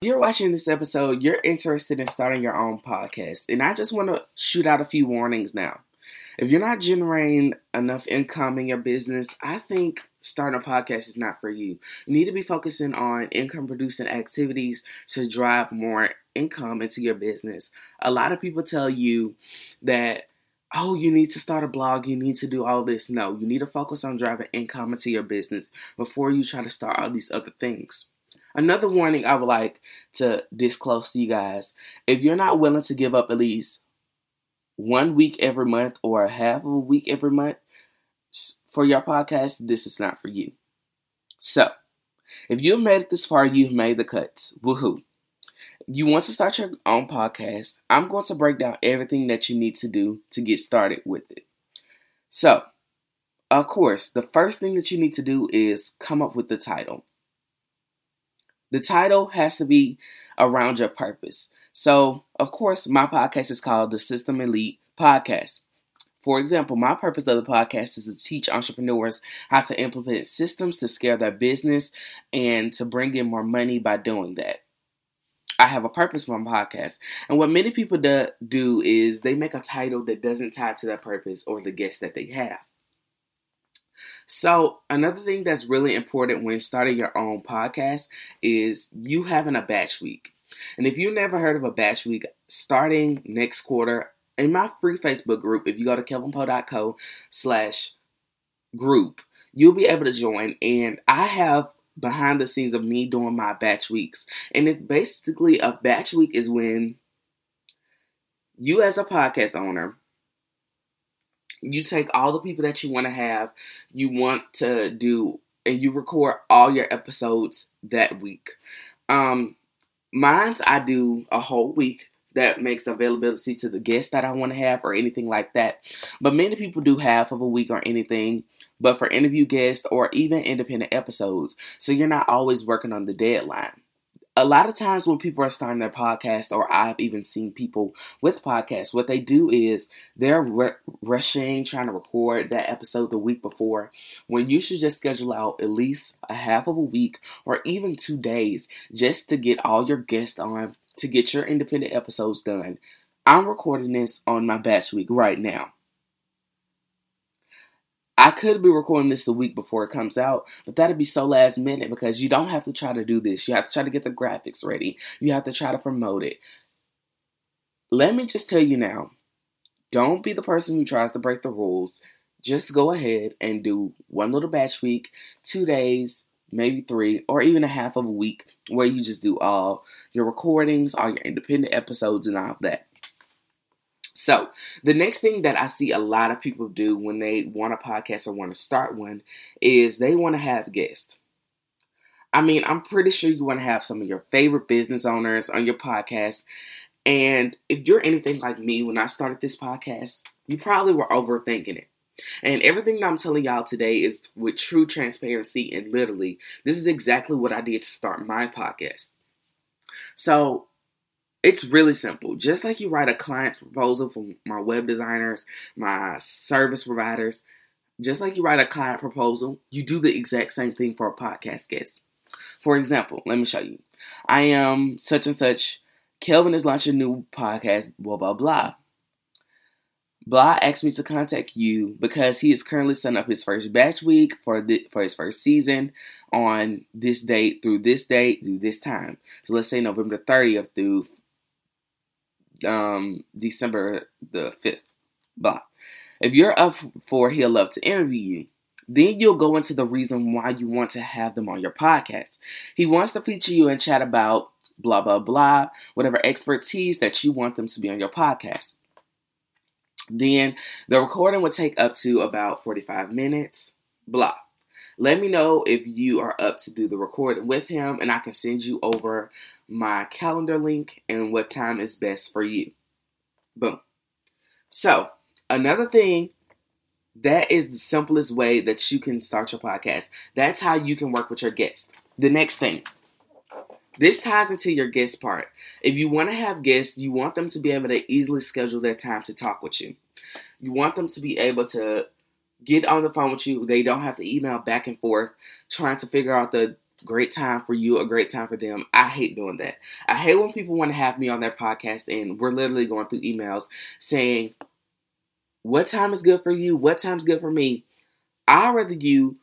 you're watching this episode, you're interested in starting your own podcast. And I just want to shoot out a few warnings now. If you're not generating enough income in your business, I think starting a podcast is not for you. You need to be focusing on income producing activities to drive more income into your business. A lot of people tell you that oh, you need to start a blog, you need to do all this. No, you need to focus on driving income into your business before you try to start all these other things. Another warning I would like to disclose to you guys if you're not willing to give up at least one week every month or half of a week every month for your podcast, this is not for you. So, if you've made it this far, you've made the cuts. Woohoo. You want to start your own podcast? I'm going to break down everything that you need to do to get started with it. So, of course, the first thing that you need to do is come up with the title. The title has to be around your purpose. So, of course, my podcast is called the System Elite Podcast. For example, my purpose of the podcast is to teach entrepreneurs how to implement systems to scale their business and to bring in more money by doing that. I have a purpose for my podcast. And what many people do, do is they make a title that doesn't tie to that purpose or the guest that they have. So, another thing that's really important when starting your own podcast is you having a batch week. And if you've never heard of a batch week, starting next quarter, in my free Facebook group, if you go to kelvinpowe.co slash group, you'll be able to join. And I have behind the scenes of me doing my batch weeks. And it basically a batch week is when you as a podcast owner you take all the people that you want to have, you want to do, and you record all your episodes that week. Um, mine's I do a whole week that makes availability to the guests that I want to have or anything like that. But many people do half of a week or anything, but for interview guests or even independent episodes. So you're not always working on the deadline a lot of times when people are starting their podcast, or I've even seen people with podcasts, what they do is they're r- rushing, trying to record that episode the week before, when you should just schedule out at least a half of a week or even two days just to get all your guests on, to get your independent episodes done. I'm recording this on my batch week right now. I could be recording this the week before it comes out, but that'd be so last minute because you don't have to try to do this. You have to try to get the graphics ready. You have to try to promote it. Let me just tell you now don't be the person who tries to break the rules. Just go ahead and do one little batch week, two days, maybe three, or even a half of a week where you just do all your recordings, all your independent episodes, and all of that. So, the next thing that I see a lot of people do when they want a podcast or want to start one is they want to have guests. I mean, I'm pretty sure you want to have some of your favorite business owners on your podcast. And if you're anything like me, when I started this podcast, you probably were overthinking it. And everything that I'm telling y'all today is with true transparency and literally, this is exactly what I did to start my podcast. So, it's really simple. Just like you write a client's proposal for my web designers, my service providers, just like you write a client proposal, you do the exact same thing for a podcast guest. For example, let me show you. I am such and such. Kelvin is launching a new podcast, blah, blah, blah. Blah asked me to contact you because he is currently setting up his first batch week for the, for his first season on this date through this date through this time. So let's say November 30th through um, December the 5th. But if you're up for He'll Love to interview you, then you'll go into the reason why you want to have them on your podcast. He wants to feature you and chat about blah, blah, blah, whatever expertise that you want them to be on your podcast. Then the recording would take up to about 45 minutes, blah. Let me know if you are up to do the recording with him, and I can send you over my calendar link and what time is best for you. Boom. So, another thing that is the simplest way that you can start your podcast. That's how you can work with your guests. The next thing, this ties into your guest part. If you want to have guests, you want them to be able to easily schedule their time to talk with you. You want them to be able to get on the phone with you. They don't have to email back and forth trying to figure out the great time for you, a great time for them. I hate doing that. I hate when people want to have me on their podcast and we're literally going through emails saying, What time is good for you? What time's good for me? I'd rather you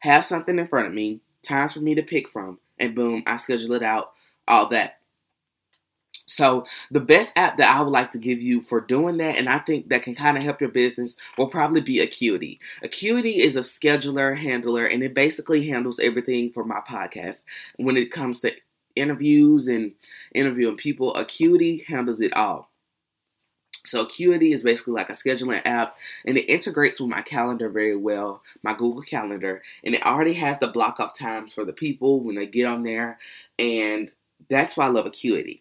have something in front of me, times for me to pick from, and boom, I schedule it out, all that. So the best app that I would like to give you for doing that, and I think that can kind of help your business, will probably be Acuity. Acuity is a scheduler, handler, and it basically handles everything for my podcast. When it comes to interviews and interviewing people, Acuity handles it all. So Acuity is basically like a scheduling app and it integrates with my calendar very well, my Google Calendar, and it already has the block off times for the people when they get on there, and that's why I love Acuity.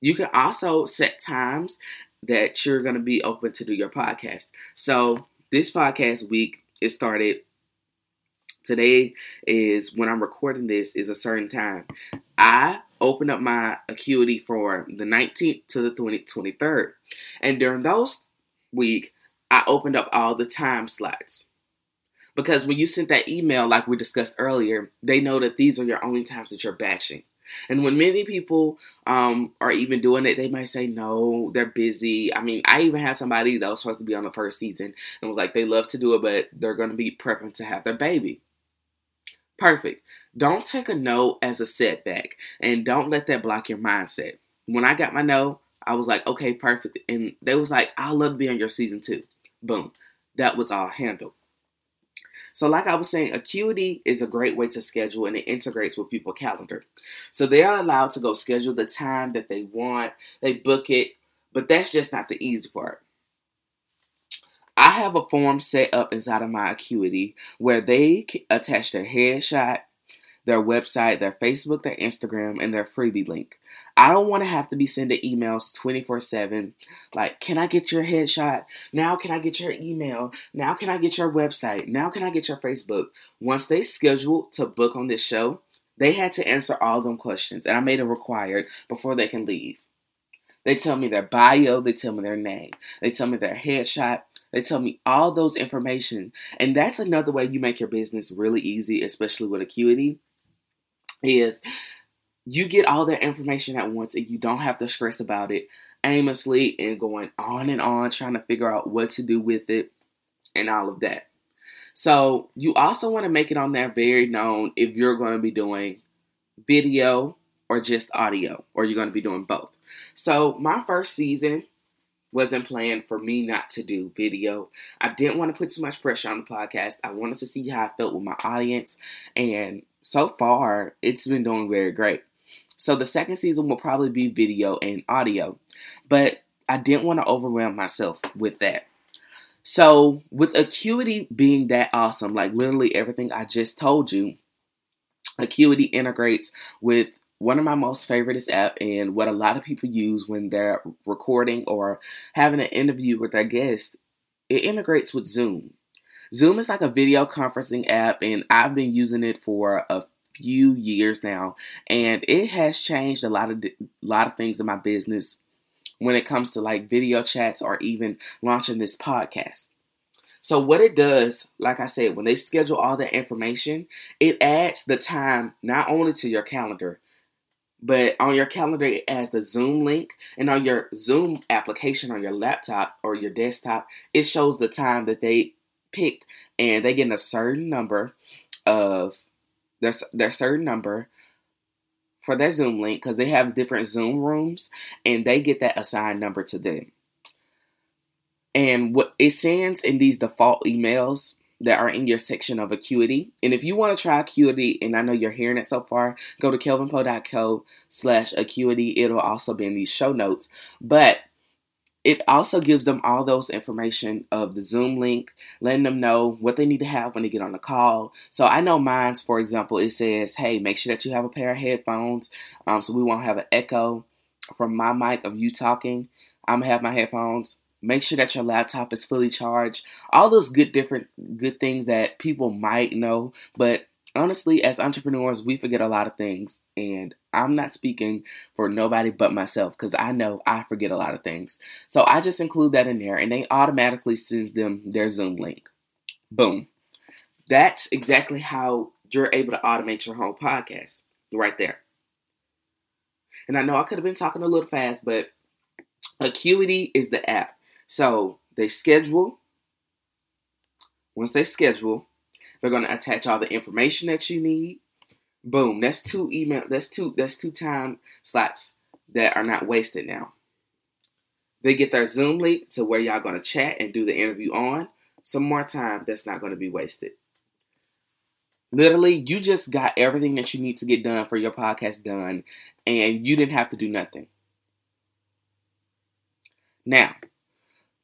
You can also set times that you're going to be open to do your podcast. So this podcast week is started today is when I'm recording this is a certain time. I open up my acuity for the 19th to the 20, 23rd. And during those week, I opened up all the time slots. Because when you sent that email, like we discussed earlier, they know that these are your only times that you're batching. And when many people um, are even doing it, they might say, no, they're busy. I mean, I even had somebody that was supposed to be on the first season and was like, they love to do it, but they're going to be prepping to have their baby. Perfect. Don't take a no as a setback and don't let that block your mindset. When I got my no, I was like, okay, perfect. And they was like, I'd love to be on your season two. Boom. That was all handled. So, like I was saying, Acuity is a great way to schedule and it integrates with people calendar. So they are allowed to go schedule the time that they want, they book it, but that's just not the easy part. I have a form set up inside of my Acuity where they attach their headshot, their website, their Facebook, their Instagram, and their freebie link. I don't want to have to be sending emails 24 7. Like, can I get your headshot? Now, can I get your email? Now, can I get your website? Now, can I get your Facebook? Once they schedule to book on this show, they had to answer all them questions, and I made it required before they can leave. They tell me their bio, they tell me their name, they tell me their headshot, they tell me all those information. And that's another way you make your business really easy, especially with Acuity is you get all that information at once and you don't have to stress about it aimlessly and going on and on trying to figure out what to do with it and all of that. So, you also want to make it on there very known if you're going to be doing video or just audio, or you're going to be doing both. So, my first season wasn't planned for me not to do video. I didn't want to put too much pressure on the podcast. I wanted to see how I felt with my audience, and so far, it's been doing very great. So the second season will probably be video and audio, but I didn't want to overwhelm myself with that. So, with Acuity being that awesome, like literally everything I just told you, Acuity integrates with one of my most favorite app and what a lot of people use when they're recording or having an interview with their guest. It integrates with Zoom. Zoom is like a video conferencing app, and I've been using it for a few years now, and it has changed a lot of a lot of things in my business when it comes to like video chats or even launching this podcast. So what it does, like I said, when they schedule all that information, it adds the time not only to your calendar, but on your calendar it adds the Zoom link, and on your Zoom application on your laptop or your desktop, it shows the time that they picked and they get a certain number of their, their certain number for their Zoom link because they have different Zoom rooms and they get that assigned number to them. And what it sends in these default emails that are in your section of Acuity. And if you want to try Acuity, and I know you're hearing it so far, go to kelvinpowe.co slash Acuity. It'll also be in these show notes. But it also gives them all those information of the Zoom link, letting them know what they need to have when they get on the call. So I know mine's, for example, it says, hey, make sure that you have a pair of headphones um, so we won't have an echo from my mic of you talking. I'm gonna have my headphones. Make sure that your laptop is fully charged. All those good different good things that people might know, but honestly, as entrepreneurs, we forget a lot of things. And I'm not speaking for nobody but myself because I know I forget a lot of things. So I just include that in there and they automatically sends them their Zoom link. Boom. That's exactly how you're able to automate your whole podcast right there. And I know I could have been talking a little fast, but Acuity is the app. So they schedule. Once they schedule, they're going to attach all the information that you need. Boom. That's two email. That's two. That's two time slots that are not wasted now. They get their Zoom link to where y'all going to chat and do the interview on. Some more time that's not going to be wasted. Literally, you just got everything that you need to get done for your podcast done, and you didn't have to do nothing. Now,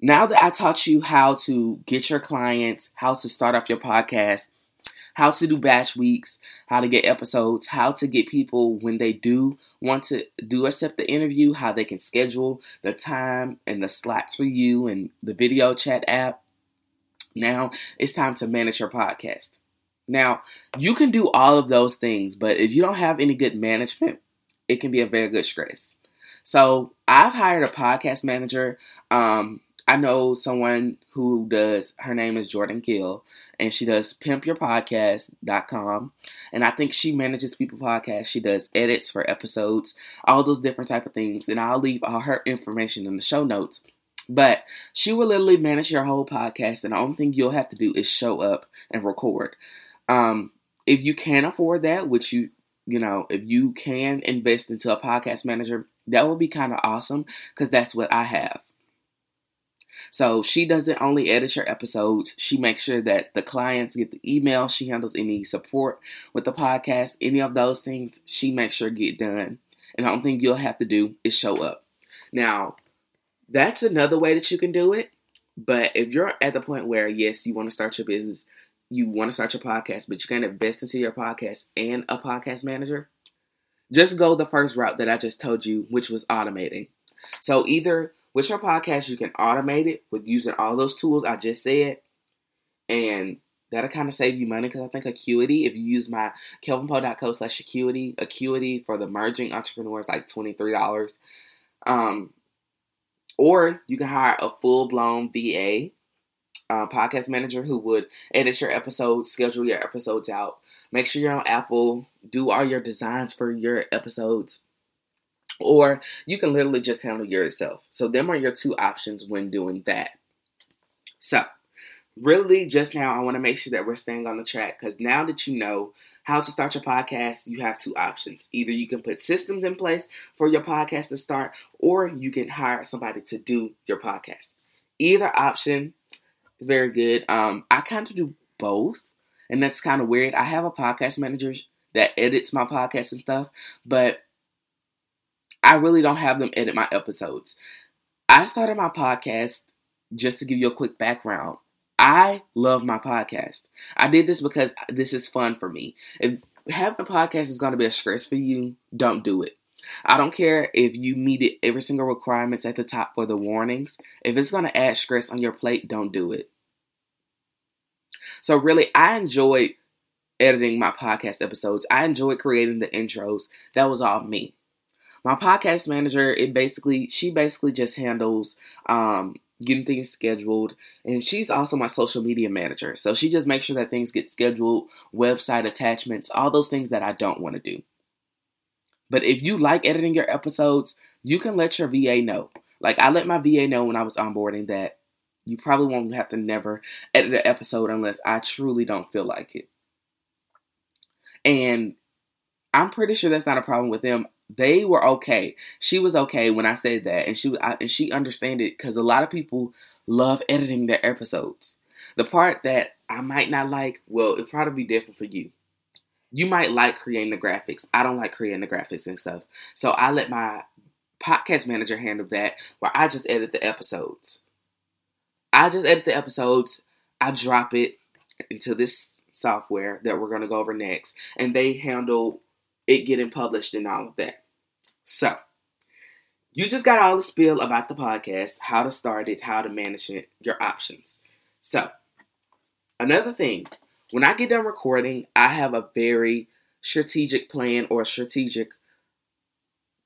now that I taught you how to get your clients, how to start off your podcast, how to do batch weeks, how to get episodes, how to get people when they do want to do accept the interview, how they can schedule the time and the slots for you and the video chat app. Now it's time to manage your podcast. Now, you can do all of those things, but if you don't have any good management, it can be a very good stress. So, I've hired a podcast manager. Um, I know someone who does, her name is Jordan Gill, and she does pimpyourpodcast.com. And I think she manages people podcasts. She does edits for episodes, all those different type of things. And I'll leave all her information in the show notes. But she will literally manage your whole podcast, and the only thing you'll have to do is show up and record. Um, if you can afford that, which you you know, if you can invest into a podcast manager, that would be kind of awesome because that's what I have. So she doesn't only edit your episodes, she makes sure that the clients get the email, she handles any support with the podcast, any of those things, she makes sure get done. And the only thing you'll have to do is show up. Now, that's another way that you can do it. But if you're at the point where, yes, you want to start your business, you want to start your podcast, but going to invest into your podcast and a podcast manager, just go the first route that I just told you, which was automating. So either with your podcast, you can automate it with using all those tools I just said, and that'll kind of save you money because I think Acuity, if you use my kelvinpowe.co slash Acuity, Acuity for the merging entrepreneurs like $23. Um, or you can hire a full blown VA uh, podcast manager who would edit your episodes, schedule your episodes out. Make sure you're on Apple, do all your designs for your episodes. Or you can literally just handle yourself. So, them are your two options when doing that. So, really, just now, I want to make sure that we're staying on the track because now that you know how to start your podcast, you have two options. Either you can put systems in place for your podcast to start, or you can hire somebody to do your podcast. Either option is very good. Um, I kind of do both, and that's kind of weird. I have a podcast manager that edits my podcast and stuff, but I really don't have them edit my episodes. I started my podcast just to give you a quick background. I love my podcast. I did this because this is fun for me. If having a podcast is going to be a stress for you, don't do it. I don't care if you meet every single requirements at the top for the warnings. If it's going to add stress on your plate, don't do it. So really, I enjoyed editing my podcast episodes. I enjoyed creating the intros. That was all me. My podcast manager, it basically she basically just handles um, getting things scheduled, and she's also my social media manager. So she just makes sure that things get scheduled, website attachments, all those things that I don't want to do. But if you like editing your episodes, you can let your VA know. Like I let my VA know when I was onboarding that you probably won't have to never edit an episode unless I truly don't feel like it. And I'm pretty sure that's not a problem with them. They were okay. She was okay when I said that, and she I, and she understand it because a lot of people love editing their episodes. The part that I might not like, well, it probably be different for you you might like creating the graphics. I don't like creating the graphics and stuff. So I let my podcast manager handle that where I just edit the episodes. I just edit the episodes, I drop it into this software that we're going to go over next, and they handle it getting published and all of that. So, you just got all the spiel about the podcast, how to start it, how to manage it, your options. So, another thing when I get done recording, I have a very strategic plan or strategic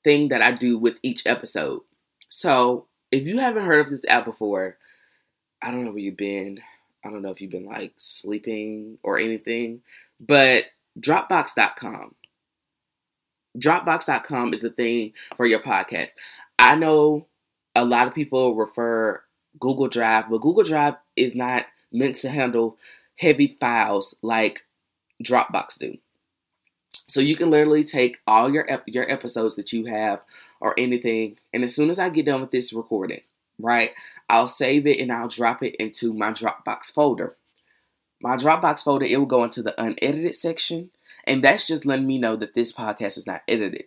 thing that I do with each episode. So, if you haven't heard of this app before, I don't know where you've been. I don't know if you've been like sleeping or anything, but Dropbox.com. Dropbox.com is the thing for your podcast. I know a lot of people refer Google Drive, but Google Drive is not meant to handle heavy files like Dropbox do. So you can literally take all your ep- your episodes that you have or anything, and as soon as I get done with this recording, right, I'll save it and I'll drop it into my Dropbox folder. My Dropbox folder it will go into the unedited section, and that's just letting me know that this podcast is not edited.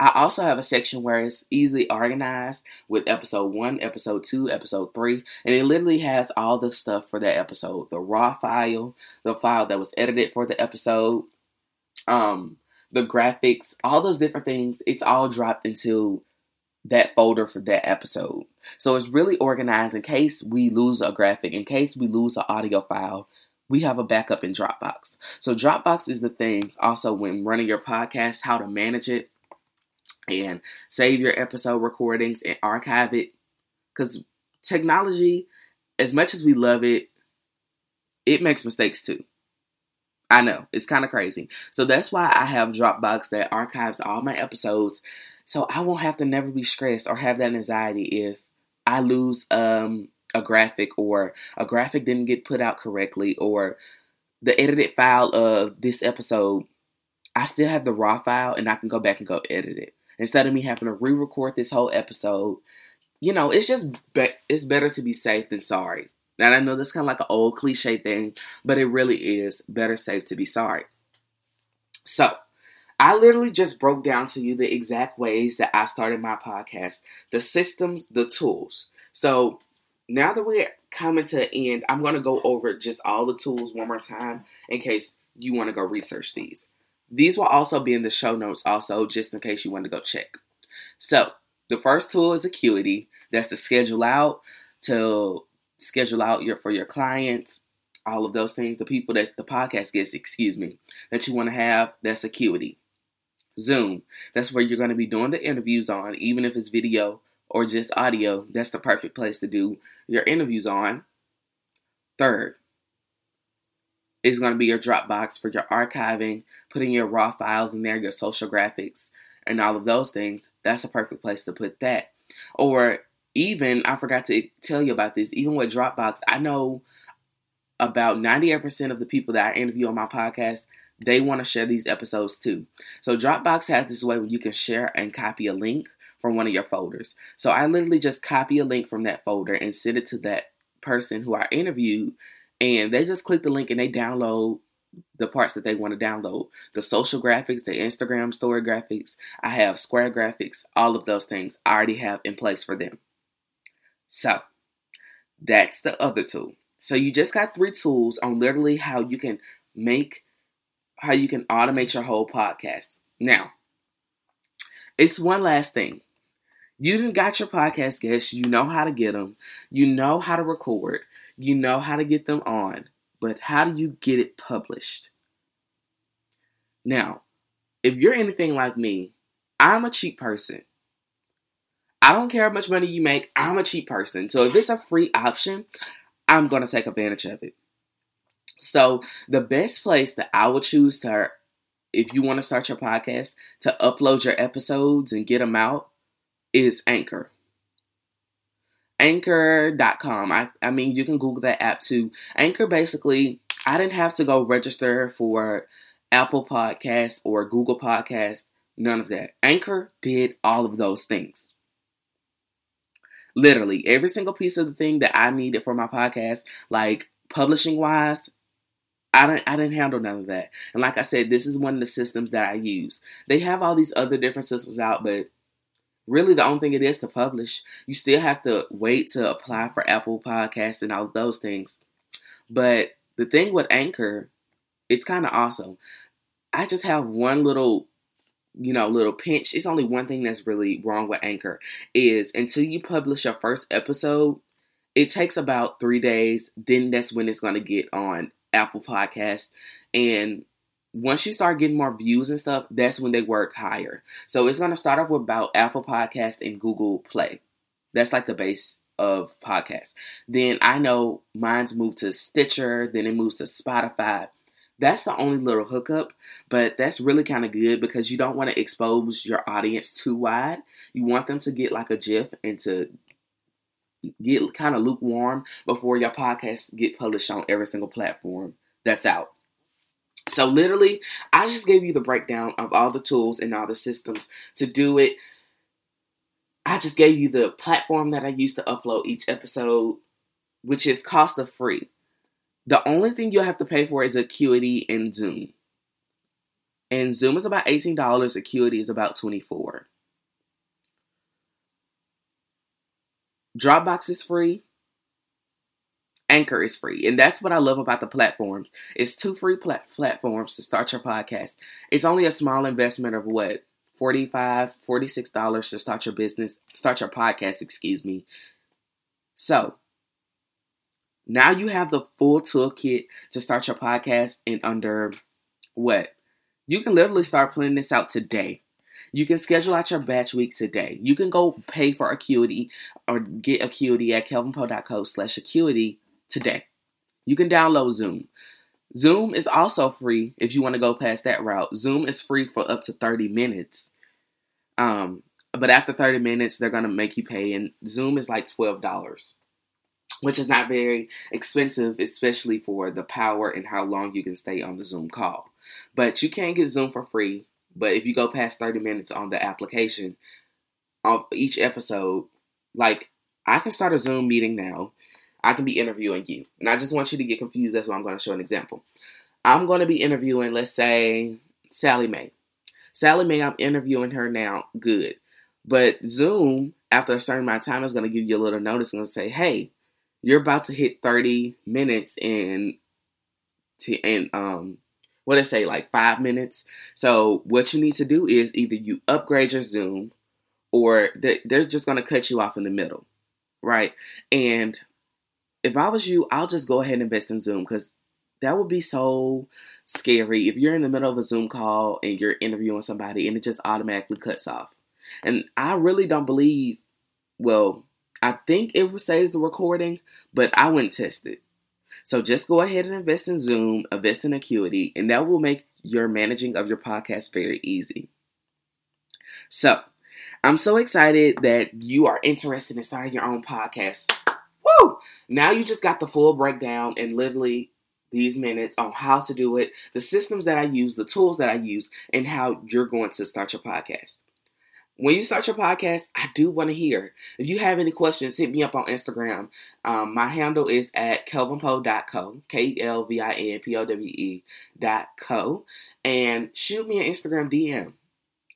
I also have a section where it's easily organized with episode one, episode two, episode three, and it literally has all the stuff for that episode the raw file, the file that was edited for the episode, um, the graphics, all those different things. It's all dropped into that folder for that episode. So it's really organized in case we lose a graphic, in case we lose an audio file, we have a backup in Dropbox. So Dropbox is the thing also when running your podcast, how to manage it and save your episode recordings and archive it. Because technology, as much as we love it, it makes mistakes too. I know, it's kind of crazy. So that's why I have Dropbox that archives all my episodes so I won't have to never be stressed or have that anxiety if I lose um, a graphic or a graphic didn't get put out correctly or the edited file of this episode. I still have the raw file and I can go back and go edit it instead of me having to re-record this whole episode. You know, it's just be- it's better to be safe than sorry. And I know that's kind of like an old cliche thing, but it really is better safe to be sorry. So, I literally just broke down to you the exact ways that I started my podcast, the systems, the tools. So, now that we're coming to the end, I'm going to go over just all the tools one more time in case you want to go research these. These will also be in the show notes, also, just in case you want to go check. So, the first tool is Acuity. That's to schedule out, to schedule out your for your clients, all of those things, the people that the podcast gets, excuse me, that you want to have, that's Acuity. Zoom, that's where you're going to be doing the interviews on, even if it's video or just audio, that's the perfect place to do your interviews on. Third, is going to be your Dropbox for your archiving, putting your raw files in there, your social graphics, and all of those things. That's a perfect place to put that. Or even, I forgot to tell you about this, even with Dropbox, I know about 98% of the people that I interview on my podcast, they want to share these episodes too. So Dropbox has this way where you can share and copy a link from one of your folders. So I literally just copy a link from that folder and send it to that person who I interviewed and they just click the link and they download the parts that they want to download. The social graphics the instagram story graphics i have square graphics all of those things i already have in place for them. So that's the other tool. So you just got three tools on literally how you can make how you can automate your whole podcast. Now it's one last thing you didn't got your podcast guests you know how to get them you know how to record you know how to get them on, but how do you get it published? Now, if you're anything like me, I'm a cheap person. I don't care how much money you make, I'm a cheap person. So if it's a free option, I'm going to take advantage of it. So, the best place that I would choose to, if you want to start your podcast, to upload your episodes and get them out is Anchor. Anchor.com. I, I mean, you can Google that app too. Anchor basically, I didn't have to go register for Apple Podcasts or Google Podcasts. None of that. Anchor did all of those things. Literally, every single piece of the thing that I needed for my podcast, like publishing wise, I didn't I didn't handle none of that. And like I said, this is one of the systems that I use. They have all these other different systems out, but really the only thing it is to publish. You still have to wait to apply for Apple Podcasts and all those things. But the thing with Anchor, it's kind of awesome. I just have one little, you know, little pinch. It's only one thing that's really wrong with Anchor is until you publish your first episode, it takes about three days. Then that's when it's going to get on Apple Podcasts. And once you start getting more views and stuff, that's when they work higher. So it's going to start off with about Apple Podcast and Google Play. That's like the base of podcasts. Then I know mine's moved to Stitcher, then it moves to Spotify. That's the only little hookup, but that's really kind of good because you don't want to expose your audience too wide. You want them to get like a GIF and to get kind of lukewarm before your podcast get published on every single platform that's out. So literally, I just gave you the breakdown of all the tools and all the systems to do it. I just gave you the platform that I use to upload each episode, which is cost of free. The only thing you'll have to pay for is Acuity and Zoom. And Zoom is about $18, Acuity is about 24 Dropbox is free. Anchor is free. And that's what I love about the platforms. It's two free plat- platforms to start your podcast. It's only a small investment of what? $45, $46 to start your business, start your podcast, excuse me. So, now you have the full toolkit to start your podcast in under what? You can literally start planning this out today. You can schedule out your batch week today. You can go pay for Acuity or get Acuity at kelvinpowe.co slash Acuity today. You can download Zoom. Zoom is also free if you want to go past that route. Zoom is free for up to 30 minutes. Um, but after 30 minutes, they're going to make you pay, and Zoom is like $12 which is not very expensive, especially for the power and how long you can stay on the Zoom call. But you can get Zoom for free. But if you go past 30 minutes on the application of each episode, like I can start a Zoom meeting now. I can be interviewing you. And I just want you to get confused. That's why I'm going to show an example. I'm going to be interviewing, let's say, Sally Mae. Sally Mae, I'm interviewing her now. Good. But Zoom, after a certain amount of time, is going to give you a little notice and say, hey, you're about to hit 30 minutes in to in um what did I say like five minutes. So what you need to do is either you upgrade your Zoom or they're just gonna cut you off in the middle, right? And if I was you, I'll just go ahead and invest in Zoom because that would be so scary if you're in the middle of a Zoom call and you're interviewing somebody and it just automatically cuts off. And I really don't believe, well, I think it saves the recording, but I wouldn't test it. So just go ahead and invest in Zoom, invest in Acuity, and that will make your managing of your podcast very easy. So I'm so excited that you are interested in starting your own podcast. Woo! Now you just got the full breakdown and literally these minutes on how to do it, the systems that I use, the tools that I use, and how you're going to start your podcast when you start your podcast, I do want to hear. If you have any questions, hit me up on Instagram. Um, my handle is at kelvinpowe.co, K E L V I N P O W E dot co, and shoot me an Instagram DM.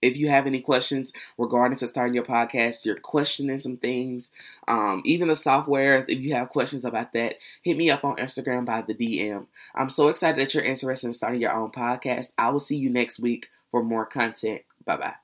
If you have any questions regarding to starting your podcast, you're questioning some things, um, even the softwares, if you have questions about that, hit me up on Instagram by the DM. I'm so excited that you're interested in starting your own podcast. I will see you next week for more content. Bye bye.